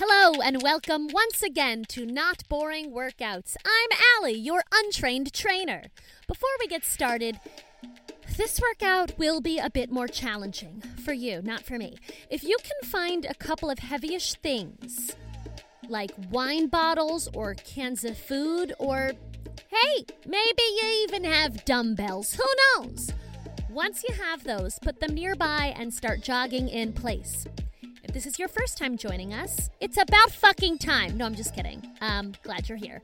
Hello and welcome once again to Not Boring Workouts. I'm Allie, your untrained trainer. Before we get started, this workout will be a bit more challenging for you, not for me. If you can find a couple of heavyish things, like wine bottles or cans of food, or hey, maybe you even have dumbbells, who knows? Once you have those, put them nearby and start jogging in place. If this is your first time joining us, it's about fucking time. No, I'm just kidding. Um, glad you're here.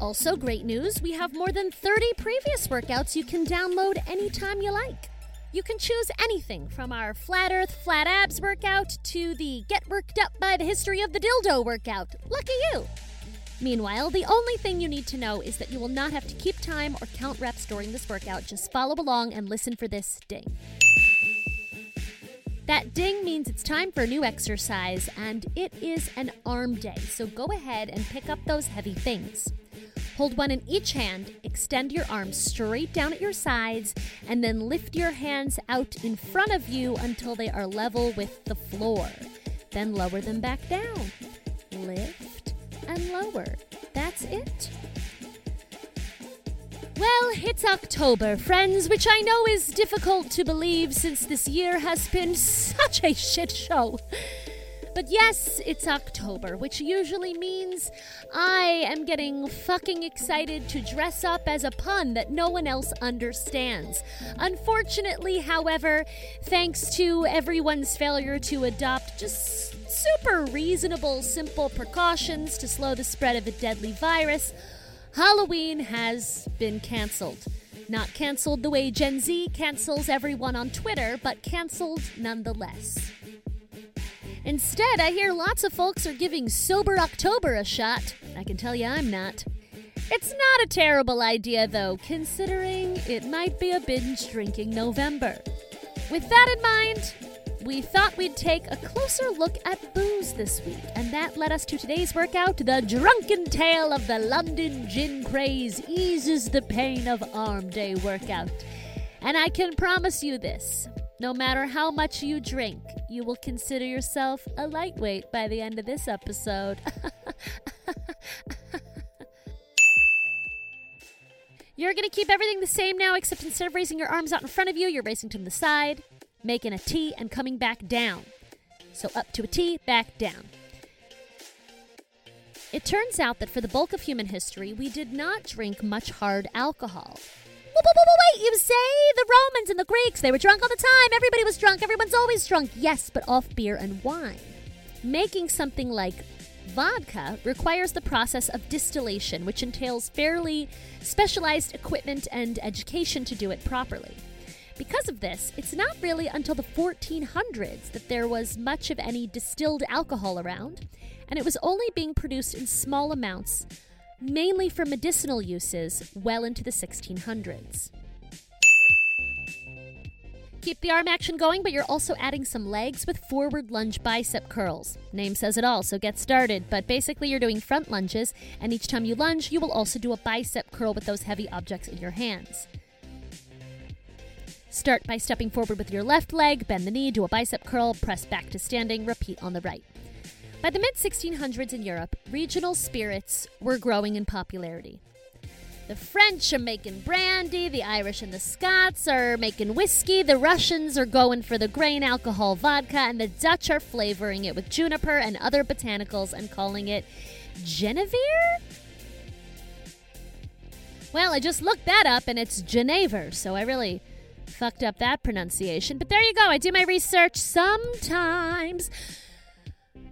Also, great news we have more than 30 previous workouts you can download anytime you like. You can choose anything from our Flat Earth Flat Abs workout to the Get Worked Up by the History of the Dildo workout. Lucky you! Meanwhile, the only thing you need to know is that you will not have to keep time or count reps during this workout. Just follow along and listen for this ding. That ding means it's time for a new exercise, and it is an arm day, so go ahead and pick up those heavy things. Hold one in each hand, extend your arms straight down at your sides, and then lift your hands out in front of you until they are level with the floor. Then lower them back down. Lift and lower. That's it. Well, it's October, friends, which I know is difficult to believe since this year has been such a shit show. But yes, it's October, which usually means I am getting fucking excited to dress up as a pun that no one else understands. Unfortunately, however, thanks to everyone's failure to adopt just super reasonable, simple precautions to slow the spread of a deadly virus, Halloween has been canceled. Not canceled the way Gen Z cancels everyone on Twitter, but canceled nonetheless. Instead, I hear lots of folks are giving Sober October a shot. I can tell you I'm not. It's not a terrible idea, though, considering it might be a binge drinking November. With that in mind, we thought we'd take a closer look at booze this week, and that led us to today's workout The Drunken Tale of the London Gin Craze Eases the Pain of Arm Day Workout. And I can promise you this no matter how much you drink, you will consider yourself a lightweight by the end of this episode. You're going to keep everything the same now, except instead of raising your arms out in front of you, you're raising to the side making a T and coming back down. So up to a T, back down. It turns out that for the bulk of human history, we did not drink much hard alcohol. Wait, you say the Romans and the Greeks, they were drunk all the time. Everybody was drunk. Everyone's always drunk. Yes, but off beer and wine. Making something like vodka requires the process of distillation, which entails fairly specialized equipment and education to do it properly. Because of this, it's not really until the 1400s that there was much of any distilled alcohol around, and it was only being produced in small amounts, mainly for medicinal uses, well into the 1600s. Keep the arm action going, but you're also adding some legs with forward lunge bicep curls. Name says it all, so get started. But basically, you're doing front lunges, and each time you lunge, you will also do a bicep curl with those heavy objects in your hands. Start by stepping forward with your left leg, bend the knee, do a bicep curl, press back to standing, repeat on the right. By the mid 1600s in Europe, regional spirits were growing in popularity. The French are making brandy, the Irish and the Scots are making whiskey, the Russians are going for the grain alcohol vodka, and the Dutch are flavoring it with juniper and other botanicals and calling it Genevieve? Well, I just looked that up and it's Genever, so I really fucked up that pronunciation. But there you go. I do my research sometimes.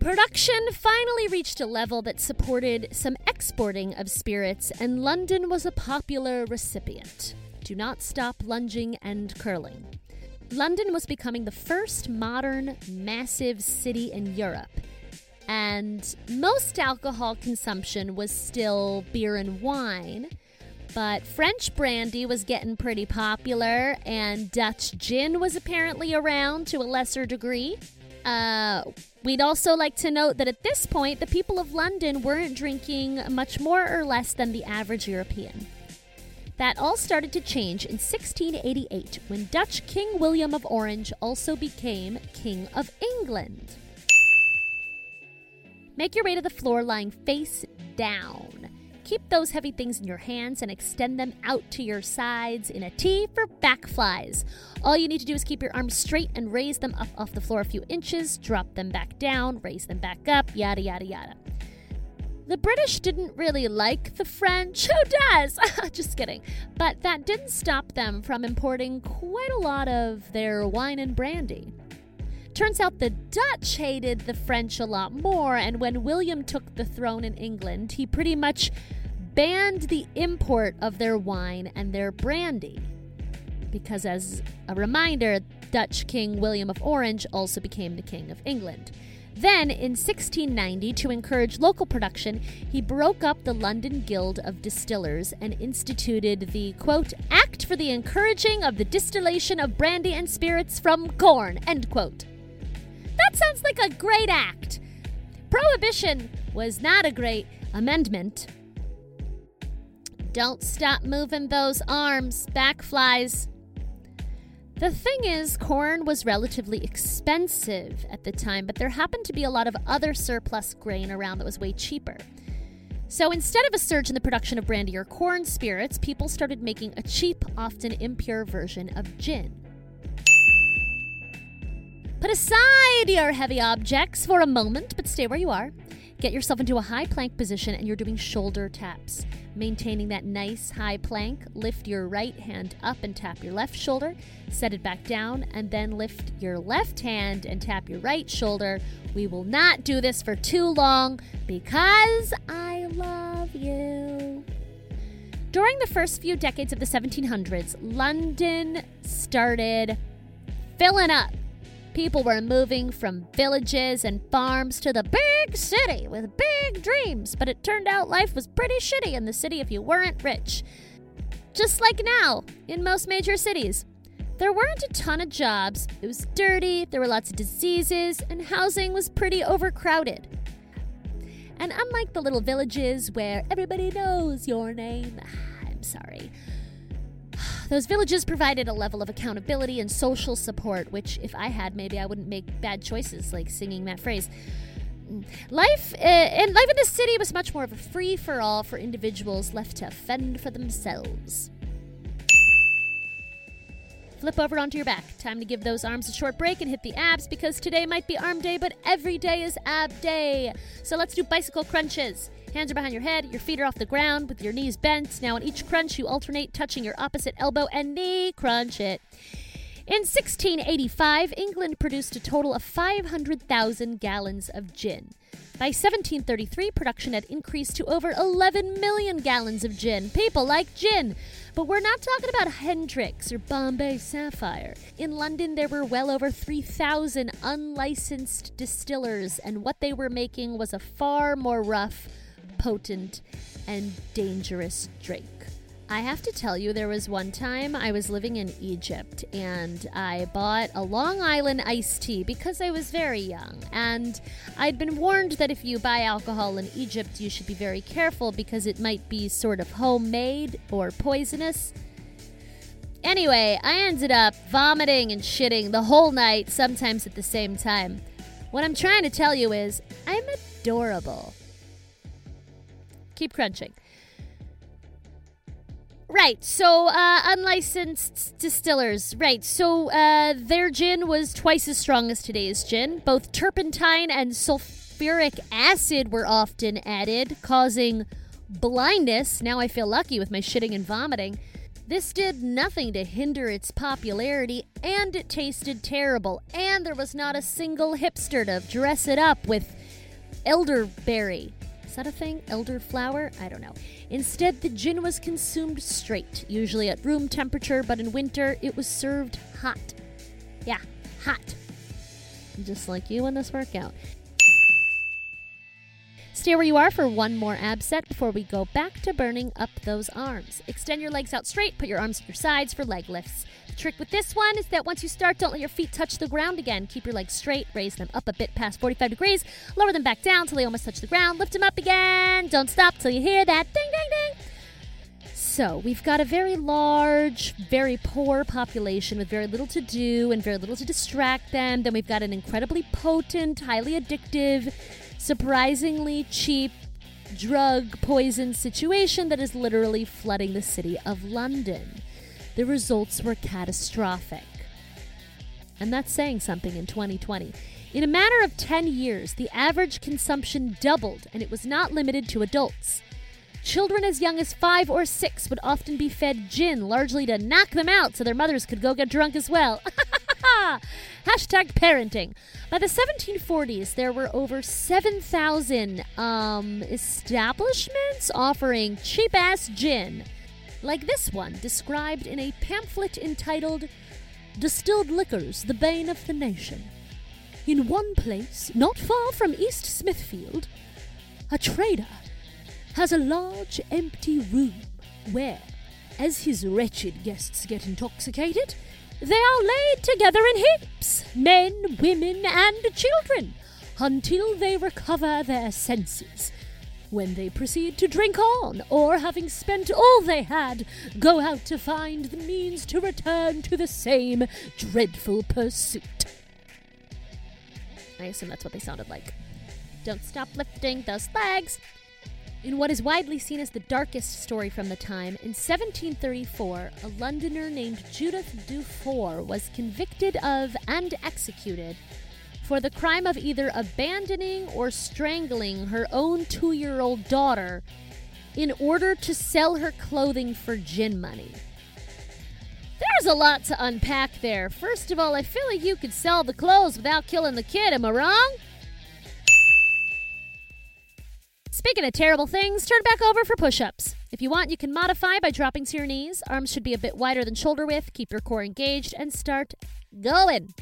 Production finally reached a level that supported some exporting of spirits, and London was a popular recipient. Do not stop lunging and curling. London was becoming the first modern, massive city in Europe, and most alcohol consumption was still beer and wine but French brandy was getting pretty popular, and Dutch gin was apparently around to a lesser degree. Uh, we'd also like to note that at this point, the people of London weren't drinking much more or less than the average European. That all started to change in 1688 when Dutch King William of Orange also became King of England. Make your way to the floor lying face down. Keep those heavy things in your hands and extend them out to your sides in a T for back flies. All you need to do is keep your arms straight and raise them up off the floor a few inches, drop them back down, raise them back up, yada, yada, yada. The British didn't really like the French. Who does? Just kidding. But that didn't stop them from importing quite a lot of their wine and brandy. Turns out the Dutch hated the French a lot more, and when William took the throne in England, he pretty much banned the import of their wine and their brandy. Because, as a reminder, Dutch King William of Orange also became the King of England. Then, in 1690, to encourage local production, he broke up the London Guild of Distillers and instituted the, quote, Act for the Encouraging of the Distillation of Brandy and Spirits from Corn, end quote. Sounds like a great act. Prohibition was not a great amendment. Don't stop moving those arms, back flies. The thing is, corn was relatively expensive at the time, but there happened to be a lot of other surplus grain around that was way cheaper. So instead of a surge in the production of brandy or corn spirits, people started making a cheap, often impure version of gin. Put aside your heavy objects for a moment, but stay where you are. Get yourself into a high plank position and you're doing shoulder taps. Maintaining that nice high plank, lift your right hand up and tap your left shoulder, set it back down, and then lift your left hand and tap your right shoulder. We will not do this for too long because I love you. During the first few decades of the 1700s, London started filling up People were moving from villages and farms to the big city with big dreams, but it turned out life was pretty shitty in the city if you weren't rich. Just like now in most major cities. There weren't a ton of jobs, it was dirty, there were lots of diseases, and housing was pretty overcrowded. And unlike the little villages where everybody knows your name, I'm sorry, those villages provided a level of accountability and social support, which, if I had, maybe I wouldn't make bad choices like singing that phrase. Life uh, and life in the city was much more of a free for all for individuals left to fend for themselves. Flip over onto your back. Time to give those arms a short break and hit the abs because today might be arm day, but every day is ab day. So let's do bicycle crunches. Hands are behind your head, your feet are off the ground with your knees bent. Now, on each crunch, you alternate touching your opposite elbow and knee. Crunch it. In 1685, England produced a total of 500,000 gallons of gin. By 1733, production had increased to over 11 million gallons of gin. People like gin. But we're not talking about Hendrick's or Bombay Sapphire. In London, there were well over 3,000 unlicensed distillers, and what they were making was a far more rough, potent, and dangerous drink. I have to tell you, there was one time I was living in Egypt and I bought a Long Island iced tea because I was very young. And I'd been warned that if you buy alcohol in Egypt, you should be very careful because it might be sort of homemade or poisonous. Anyway, I ended up vomiting and shitting the whole night, sometimes at the same time. What I'm trying to tell you is, I'm adorable. Keep crunching. Right, so uh, unlicensed distillers. Right, so uh, their gin was twice as strong as today's gin. Both turpentine and sulfuric acid were often added, causing blindness. Now I feel lucky with my shitting and vomiting. This did nothing to hinder its popularity, and it tasted terrible. And there was not a single hipster to dress it up with elderberry. Is that a thing? Elderflower? I don't know. Instead, the gin was consumed straight, usually at room temperature, but in winter it was served hot. Yeah, hot. Just like you in this workout. Stay where you are for one more ab set before we go back to burning up those arms. Extend your legs out straight, put your arms at your sides for leg lifts. The trick with this one is that once you start, don't let your feet touch the ground again. Keep your legs straight, raise them up a bit past 45 degrees, lower them back down till they almost touch the ground, lift them up again. Don't stop till you hear that ding, ding, ding. So, we've got a very large, very poor population with very little to do and very little to distract them. Then we've got an incredibly potent, highly addictive, surprisingly cheap drug poison situation that is literally flooding the city of London. The results were catastrophic. And that's saying something in 2020. In a matter of 10 years, the average consumption doubled, and it was not limited to adults. Children as young as five or six would often be fed gin, largely to knock them out so their mothers could go get drunk as well. Hashtag parenting. By the 1740s, there were over 7,000 um, establishments offering cheap ass gin, like this one, described in a pamphlet entitled Distilled Liquors, the Bane of the Nation. In one place, not far from East Smithfield, a trader has a large empty room where, as his wretched guests get intoxicated, they are laid together in heaps men, women, and children until they recover their senses. When they proceed to drink on, or having spent all they had, go out to find the means to return to the same dreadful pursuit. I assume that's what they sounded like. Don't stop lifting those legs. In what is widely seen as the darkest story from the time, in 1734, a Londoner named Judith Dufour was convicted of and executed for the crime of either abandoning or strangling her own two year old daughter in order to sell her clothing for gin money. There's a lot to unpack there. First of all, I feel like you could sell the clothes without killing the kid, am I wrong? Speaking of terrible things, turn back over for push ups. If you want, you can modify by dropping to your knees. Arms should be a bit wider than shoulder width. Keep your core engaged and start going.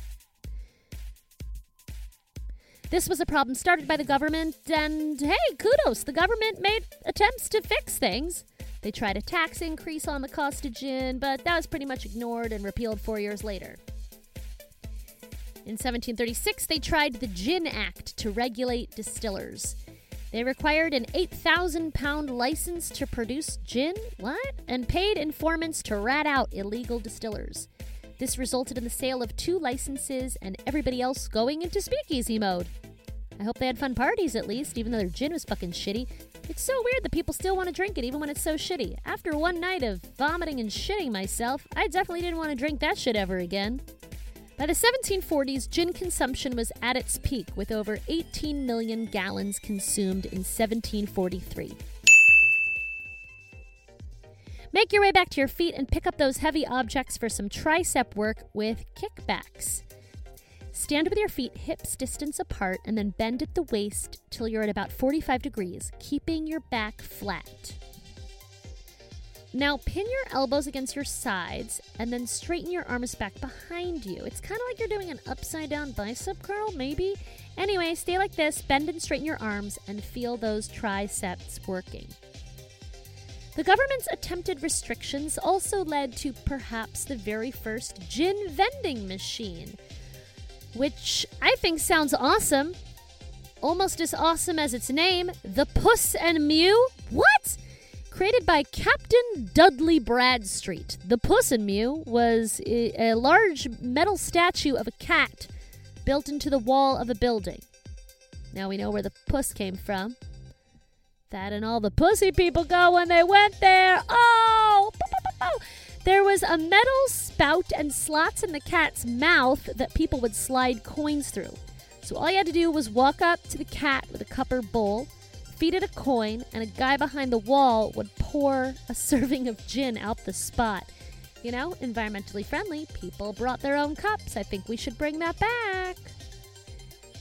This was a problem started by the government, and hey, kudos, the government made attempts to fix things. They tried a tax increase on the cost of gin, but that was pretty much ignored and repealed four years later. In 1736, they tried the Gin Act to regulate distillers. They required an 8,000 pound license to produce gin, what? And paid informants to rat out illegal distillers. This resulted in the sale of two licenses and everybody else going into speakeasy mode. I hope they had fun parties at least, even though their gin was fucking shitty. It's so weird that people still want to drink it even when it's so shitty. After one night of vomiting and shitting myself, I definitely didn't want to drink that shit ever again. By the 1740s, gin consumption was at its peak, with over 18 million gallons consumed in 1743. Make your way back to your feet and pick up those heavy objects for some tricep work with kickbacks. Stand with your feet hips distance apart and then bend at the waist till you're at about 45 degrees, keeping your back flat. Now pin your elbows against your sides and then straighten your arms back behind you. It's kind of like you're doing an upside down bicep curl, maybe. Anyway, stay like this, bend and straighten your arms, and feel those triceps working. The government's attempted restrictions also led to perhaps the very first gin vending machine, which I think sounds awesome. Almost as awesome as its name, the Puss and Mew. What? Created by Captain Dudley Bradstreet, the Puss and Mew was a large metal statue of a cat built into the wall of a building. Now we know where the puss came from. That and all the pussy people go when they went there. Oh! There was a metal spout and slots in the cat's mouth that people would slide coins through. So all you had to do was walk up to the cat with a cup or bowl feed it a coin, and a guy behind the wall would pour a serving of gin out the spot. You know, environmentally friendly, people brought their own cups. I think we should bring that back.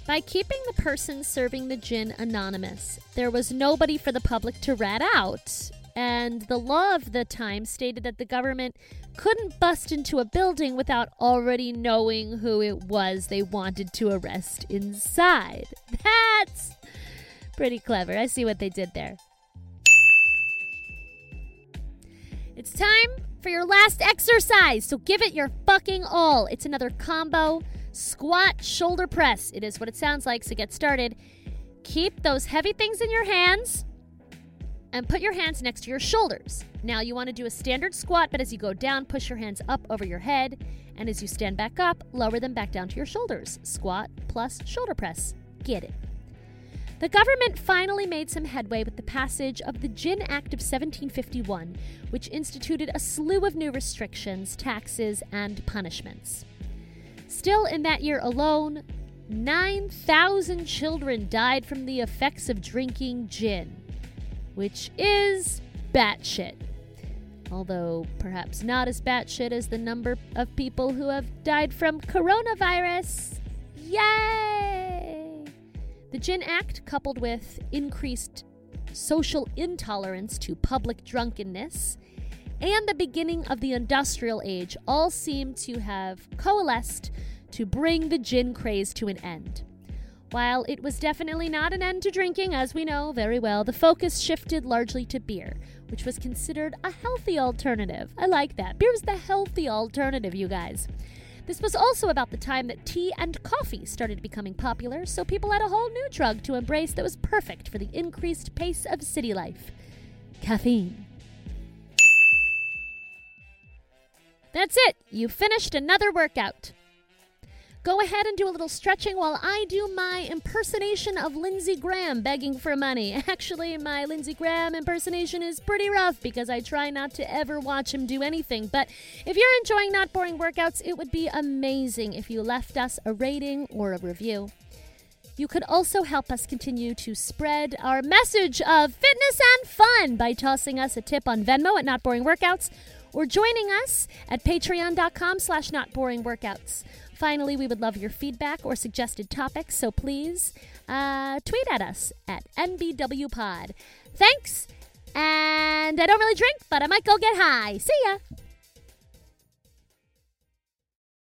By keeping the person serving the gin anonymous, there was nobody for the public to rat out. And the law of the time stated that the government couldn't bust into a building without already knowing who it was they wanted to arrest inside. That's Pretty clever. I see what they did there. It's time for your last exercise, so give it your fucking all. It's another combo squat shoulder press. It is what it sounds like, so get started. Keep those heavy things in your hands and put your hands next to your shoulders. Now you want to do a standard squat, but as you go down, push your hands up over your head, and as you stand back up, lower them back down to your shoulders. Squat plus shoulder press. Get it. The government finally made some headway with the passage of the Gin Act of 1751, which instituted a slew of new restrictions, taxes, and punishments. Still, in that year alone, 9,000 children died from the effects of drinking gin, which is batshit. Although perhaps not as batshit as the number of people who have died from coronavirus. Yay! The Gin Act, coupled with increased social intolerance to public drunkenness, and the beginning of the industrial age all seem to have coalesced to bring the gin craze to an end. While it was definitely not an end to drinking, as we know very well, the focus shifted largely to beer, which was considered a healthy alternative. I like that. Beer was the healthy alternative, you guys. This was also about the time that tea and coffee started becoming popular, so people had a whole new drug to embrace that was perfect for the increased pace of city life caffeine. That's it. You finished another workout. Go ahead and do a little stretching while I do my impersonation of Lindsey Graham begging for money. Actually, my Lindsey Graham impersonation is pretty rough because I try not to ever watch him do anything. But if you're enjoying Not Boring Workouts, it would be amazing if you left us a rating or a review. You could also help us continue to spread our message of fitness and fun by tossing us a tip on Venmo at Not Boring Workouts or joining us at patreon.com slash notboringworkouts. Finally, we would love your feedback or suggested topics, so please uh, tweet at us at NBWPod. Thanks, and I don't really drink, but I might go get high. See ya!